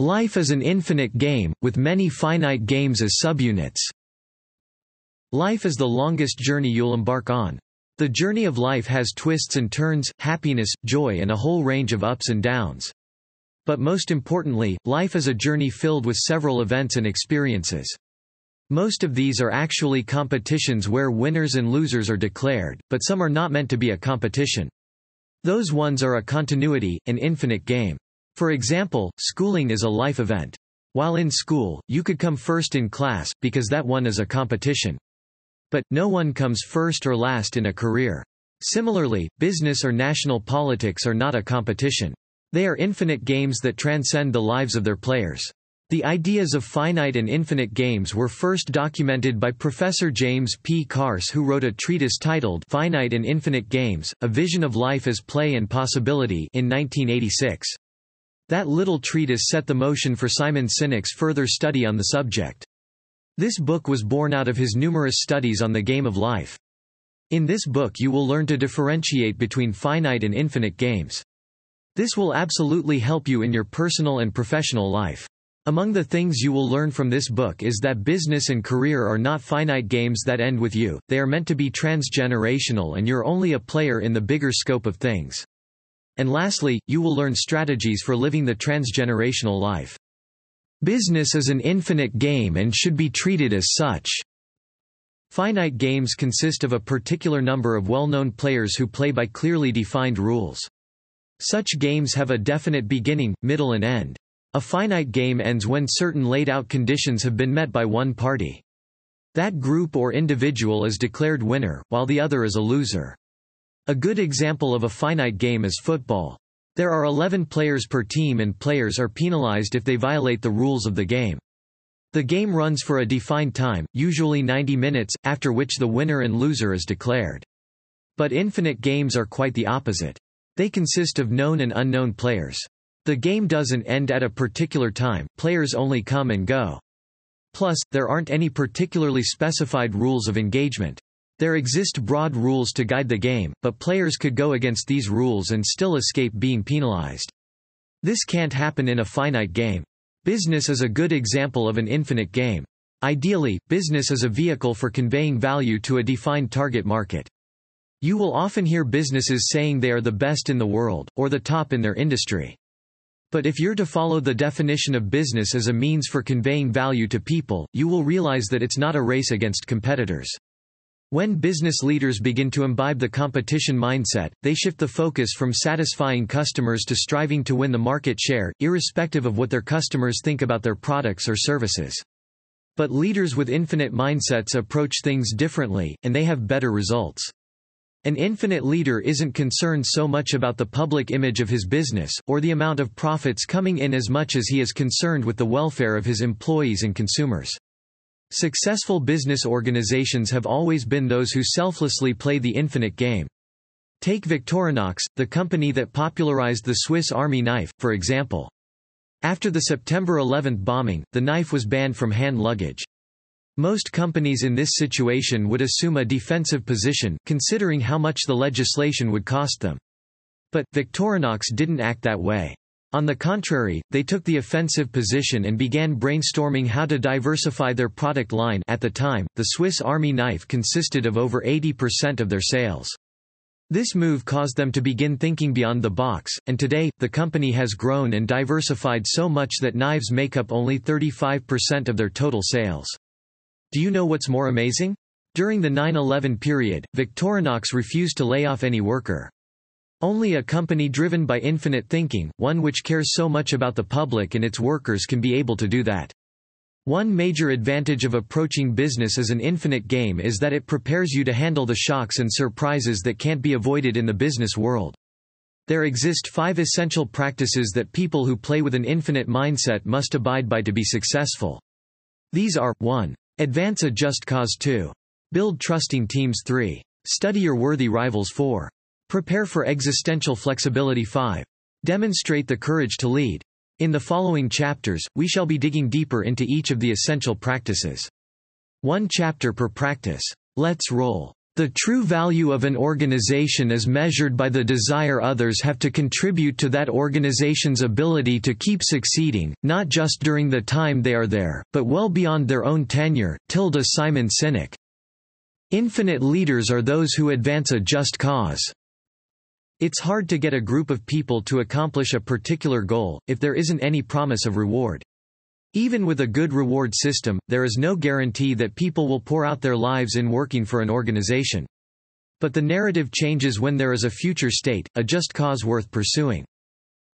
Life is an infinite game, with many finite games as subunits. Life is the longest journey you'll embark on. The journey of life has twists and turns, happiness, joy and a whole range of ups and downs. But most importantly, life is a journey filled with several events and experiences. Most of these are actually competitions where winners and losers are declared, but some are not meant to be a competition. Those ones are a continuity, an infinite game. For example, schooling is a life event. While in school, you could come first in class, because that one is a competition. But, no one comes first or last in a career. Similarly, business or national politics are not a competition. They are infinite games that transcend the lives of their players. The ideas of finite and infinite games were first documented by Professor James P. Carse who wrote a treatise titled Finite and Infinite Games, A Vision of Life as Play and Possibility in 1986. That little treatise set the motion for Simon Sinek's further study on the subject. This book was born out of his numerous studies on the game of life. In this book you will learn to differentiate between finite and infinite games. This will absolutely help you in your personal and professional life. Among the things you will learn from this book is that business and career are not finite games that end with you, they are meant to be transgenerational and you're only a player in the bigger scope of things. And lastly, you will learn strategies for living the transgenerational life. Business is an infinite game and should be treated as such. Finite games consist of a particular number of well-known players who play by clearly defined rules. Such games have a definite beginning, middle and end. A finite game ends when certain laid-out conditions have been met by one party. That group or individual is declared winner, while the other is a loser. A good example of a finite game is football. There are 11 players per team and players are penalized if they violate the rules of the game. The game runs for a defined time, usually 90 minutes, after which the winner and loser is declared. But infinite games are quite the opposite. They consist of known and unknown players. The game doesn't end at a particular time, players only come and go. Plus, there aren't any particularly specified rules of engagement. There exist broad rules to guide the game, but players could go against these rules and still escape being penalized. This can't happen in a finite game. Business is a good example of an infinite game. Ideally, business is a vehicle for conveying value to a defined target market. You will often hear businesses saying they are the best in the world, or the top in their industry. But if you're to follow the definition of business as a means for conveying value to people, you will realize that it's not a race against competitors. When business leaders begin to imbibe the competition mindset, they shift the focus from satisfying customers to striving to win the market share, irrespective of what their customers think about their products or services. But leaders with infinite mindsets approach things differently, and they have better results. An infinite leader isn't concerned so much about the public image of his business, or the amount of profits coming in as much as he is concerned with the welfare of his employees and consumers. Successful business organizations have always been those who selflessly play the infinite game. Take Victorinox, the company that popularized the Swiss Army knife, for example. After the September 11 bombing, the knife was banned from hand luggage. Most companies in this situation would assume a defensive position, considering how much the legislation would cost them. But, Victorinox didn't act that way. On the contrary, they took the offensive position and began brainstorming how to diversify their product line at the time, the Swiss Army knife consisted of over 80% of their sales. This move caused them to begin thinking beyond the box, and today, the company has grown and diversified so much that knives make up only 35% of their total sales. Do you know what's more amazing? During the 9-11 period, Victorinox refused to lay off any worker. Only a company driven by infinite thinking, one which cares so much about the public and its workers can be able to do that. One major advantage of approaching business as an infinite game is that it prepares you to handle the shocks and surprises that can't be avoided in the business world. There exist five essential practices that people who play with an infinite mindset must abide by to be successful. These are, 1. Advance a just cause 2. Build trusting teams 3. Study your worthy rivals 4. Prepare for existential flexibility 5. Demonstrate the courage to lead. In the following chapters, we shall be digging deeper into each of the essential practices. One chapter per practice. Let's roll. The true value of an organization is measured by the desire others have to contribute to that organization's ability to keep succeeding, not just during the time they are there, but well beyond their own tenure. Tilda Simon Sinek. Infinite leaders are those who advance a just cause. It's hard to get a group of people to accomplish a particular goal, if there isn't any promise of reward. Even with a good reward system, there is no guarantee that people will pour out their lives in working for an organization. But the narrative changes when there is a future state, a just cause worth pursuing.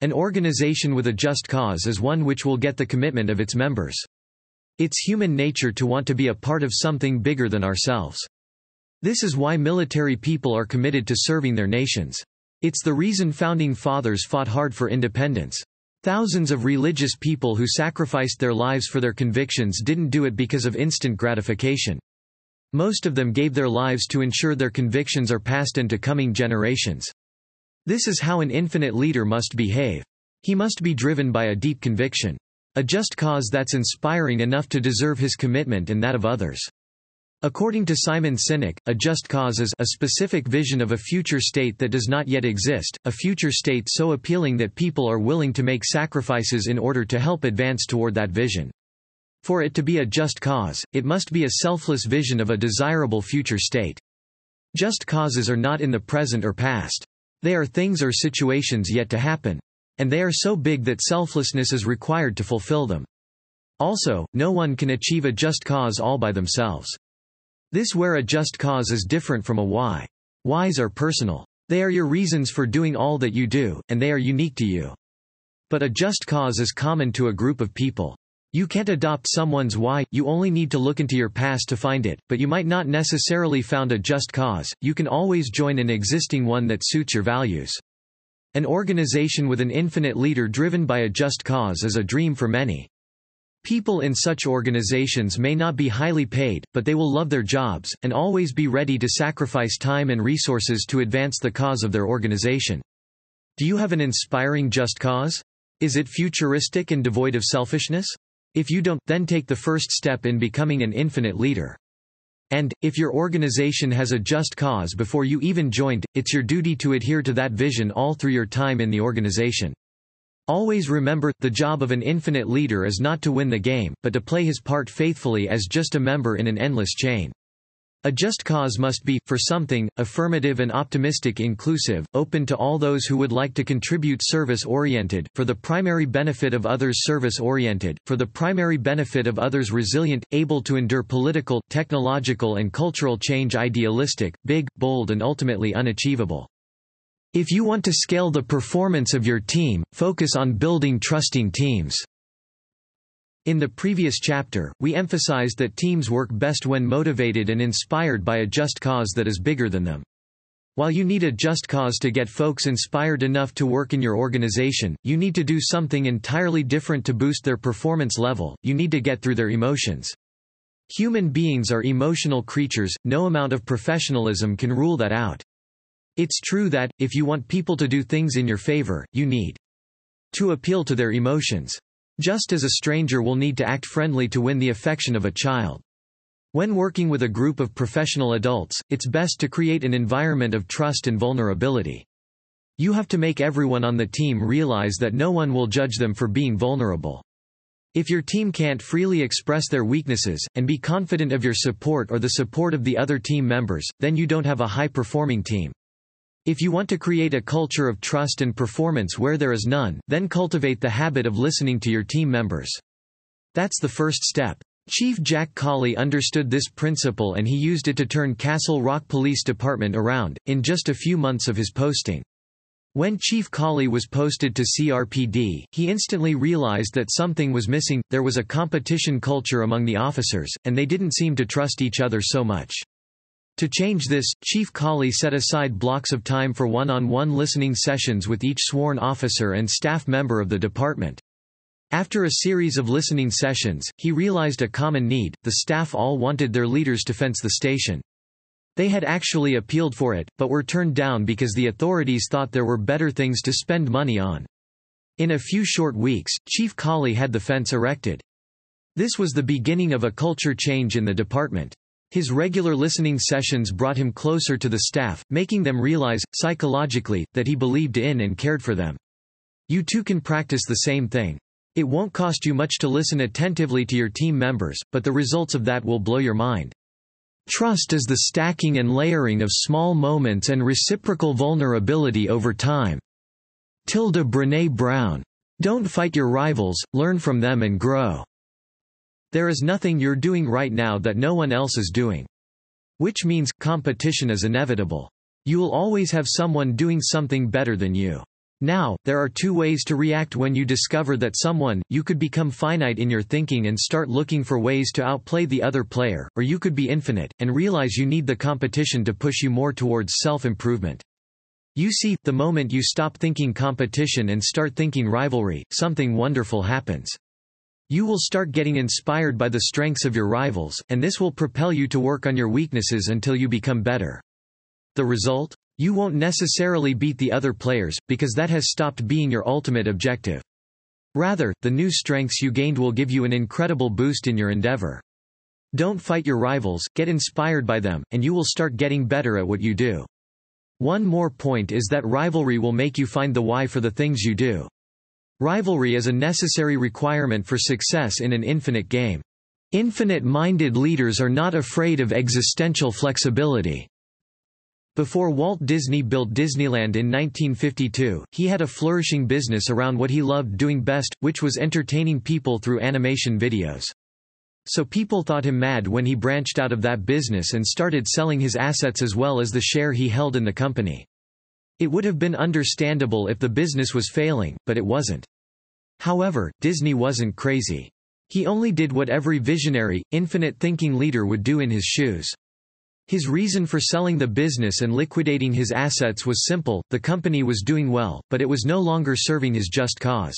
An organization with a just cause is one which will get the commitment of its members. It's human nature to want to be a part of something bigger than ourselves. This is why military people are committed to serving their nations. It's the reason founding fathers fought hard for independence. Thousands of religious people who sacrificed their lives for their convictions didn't do it because of instant gratification. Most of them gave their lives to ensure their convictions are passed into coming generations. This is how an infinite leader must behave. He must be driven by a deep conviction. A just cause that's inspiring enough to deserve his commitment and that of others. According to Simon Sinek, a just cause is a specific vision of a future state that does not yet exist, a future state so appealing that people are willing to make sacrifices in order to help advance toward that vision. For it to be a just cause, it must be a selfless vision of a desirable future state. Just causes are not in the present or past. They are things or situations yet to happen. And they are so big that selflessness is required to fulfill them. Also, no one can achieve a just cause all by themselves. This where a just cause is different from a why. Whys are personal. They are your reasons for doing all that you do, and they are unique to you. But a just cause is common to a group of people. You can't adopt someone's why, you only need to look into your past to find it, but you might not necessarily found a just cause, you can always join an existing one that suits your values. An organization with an infinite leader driven by a just cause is a dream for many. People in such organizations may not be highly paid, but they will love their jobs, and always be ready to sacrifice time and resources to advance the cause of their organization. Do you have an inspiring just cause? Is it futuristic and devoid of selfishness? If you don't, then take the first step in becoming an infinite leader. And, if your organization has a just cause before you even joined, it's your duty to adhere to that vision all through your time in the organization. Always remember, the job of an infinite leader is not to win the game, but to play his part faithfully as just a member in an endless chain. A just cause must be, for something, affirmative and optimistic inclusive, open to all those who would like to contribute service-oriented, for the primary benefit of others service-oriented, for the primary benefit of others resilient, able to endure political, technological and cultural change idealistic, big, bold and ultimately unachievable. If you want to scale the performance of your team, focus on building trusting teams. In the previous chapter, we emphasized that teams work best when motivated and inspired by a just cause that is bigger than them. While you need a just cause to get folks inspired enough to work in your organization, you need to do something entirely different to boost their performance level, you need to get through their emotions. Human beings are emotional creatures, no amount of professionalism can rule that out. It's true that, if you want people to do things in your favor, you need to appeal to their emotions. Just as a stranger will need to act friendly to win the affection of a child. When working with a group of professional adults, it's best to create an environment of trust and vulnerability. You have to make everyone on the team realize that no one will judge them for being vulnerable. If your team can't freely express their weaknesses, and be confident of your support or the support of the other team members, then you don't have a high-performing team. If you want to create a culture of trust and performance where there is none, then cultivate the habit of listening to your team members. That's the first step. Chief Jack Cauley understood this principle and he used it to turn Castle Rock Police Department around, in just a few months of his posting. When Chief Cauley was posted to CRPD, he instantly realized that something was missing, there was a competition culture among the officers, and they didn't seem to trust each other so much. To change this, Chief Cauley set aside blocks of time for one-on-one -on -one listening sessions with each sworn officer and staff member of the department. After a series of listening sessions, he realized a common need, the staff all wanted their leaders to fence the station. They had actually appealed for it, but were turned down because the authorities thought there were better things to spend money on. In a few short weeks, Chief Cauley had the fence erected. This was the beginning of a culture change in the department. His regular listening sessions brought him closer to the staff, making them realize, psychologically, that he believed in and cared for them. You too can practice the same thing. It won't cost you much to listen attentively to your team members, but the results of that will blow your mind. Trust is the stacking and layering of small moments and reciprocal vulnerability over time. Tilda Brene Brown. Don't fight your rivals, learn from them and grow. There is nothing you're doing right now that no one else is doing. Which means, competition is inevitable. You'll always have someone doing something better than you. Now, there are two ways to react when you discover that someone, you could become finite in your thinking and start looking for ways to outplay the other player, or you could be infinite, and realize you need the competition to push you more towards self-improvement. You see, the moment you stop thinking competition and start thinking rivalry, something wonderful happens. You will start getting inspired by the strengths of your rivals, and this will propel you to work on your weaknesses until you become better. The result? You won't necessarily beat the other players, because that has stopped being your ultimate objective. Rather, the new strengths you gained will give you an incredible boost in your endeavor. Don't fight your rivals, get inspired by them, and you will start getting better at what you do. One more point is that rivalry will make you find the why for the things you do. Rivalry is a necessary requirement for success in an infinite game. Infinite-minded leaders are not afraid of existential flexibility. Before Walt Disney built Disneyland in 1952, he had a flourishing business around what he loved doing best, which was entertaining people through animation videos. So people thought him mad when he branched out of that business and started selling his assets as well as the share he held in the company. It would have been understandable if the business was failing, but it wasn't. However, Disney wasn't crazy. He only did what every visionary, infinite-thinking leader would do in his shoes. His reason for selling the business and liquidating his assets was simple, the company was doing well, but it was no longer serving his just cause.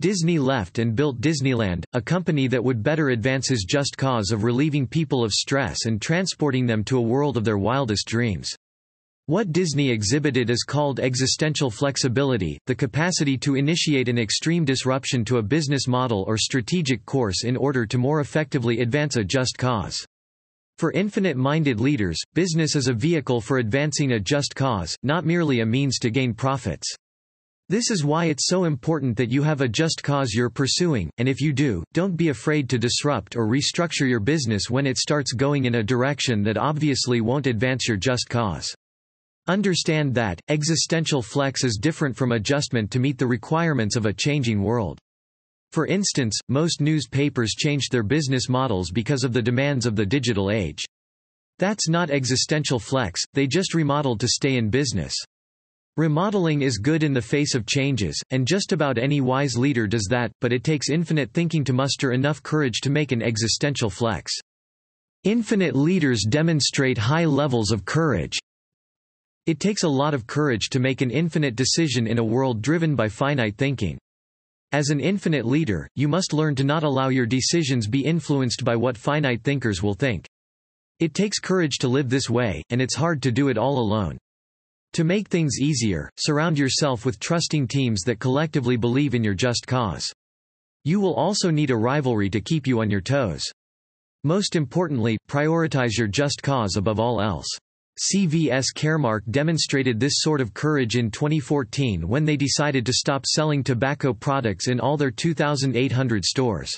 Disney left and built Disneyland, a company that would better advance his just cause of relieving people of stress and transporting them to a world of their wildest dreams. What Disney exhibited is called existential flexibility, the capacity to initiate an extreme disruption to a business model or strategic course in order to more effectively advance a just cause. For infinite-minded leaders, business is a vehicle for advancing a just cause, not merely a means to gain profits. This is why it's so important that you have a just cause you're pursuing, and if you do, don't be afraid to disrupt or restructure your business when it starts going in a direction that obviously won't advance your just cause. Understand that, existential flex is different from adjustment to meet the requirements of a changing world. For instance, most newspapers changed their business models because of the demands of the digital age. That's not existential flex, they just remodeled to stay in business. Remodeling is good in the face of changes, and just about any wise leader does that, but it takes infinite thinking to muster enough courage to make an existential flex. Infinite leaders demonstrate high levels of courage. It takes a lot of courage to make an infinite decision in a world driven by finite thinking. As an infinite leader, you must learn to not allow your decisions be influenced by what finite thinkers will think. It takes courage to live this way, and it's hard to do it all alone. To make things easier, surround yourself with trusting teams that collectively believe in your just cause. You will also need a rivalry to keep you on your toes. Most importantly, prioritize your just cause above all else. CVS Caremark demonstrated this sort of courage in 2014 when they decided to stop selling tobacco products in all their 2,800 stores.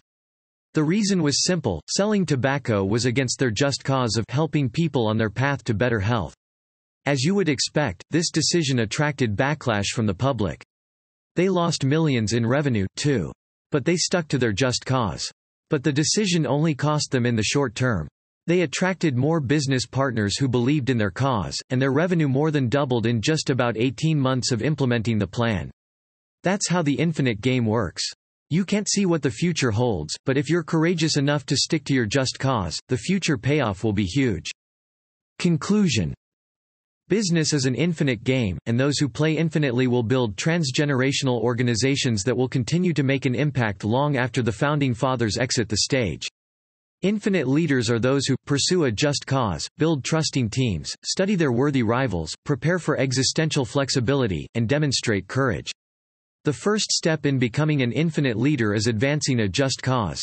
The reason was simple, selling tobacco was against their just cause of helping people on their path to better health. As you would expect, this decision attracted backlash from the public. They lost millions in revenue, too. But they stuck to their just cause. But the decision only cost them in the short term. They attracted more business partners who believed in their cause, and their revenue more than doubled in just about 18 months of implementing the plan. That's how the infinite game works. You can't see what the future holds, but if you're courageous enough to stick to your just cause, the future payoff will be huge. Conclusion Business is an infinite game, and those who play infinitely will build transgenerational organizations that will continue to make an impact long after the Founding Fathers exit the stage. Infinite leaders are those who, pursue a just cause, build trusting teams, study their worthy rivals, prepare for existential flexibility, and demonstrate courage. The first step in becoming an infinite leader is advancing a just cause.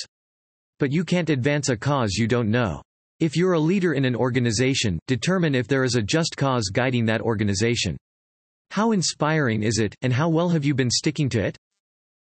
But you can't advance a cause you don't know. If you're a leader in an organization, determine if there is a just cause guiding that organization. How inspiring is it, and how well have you been sticking to it?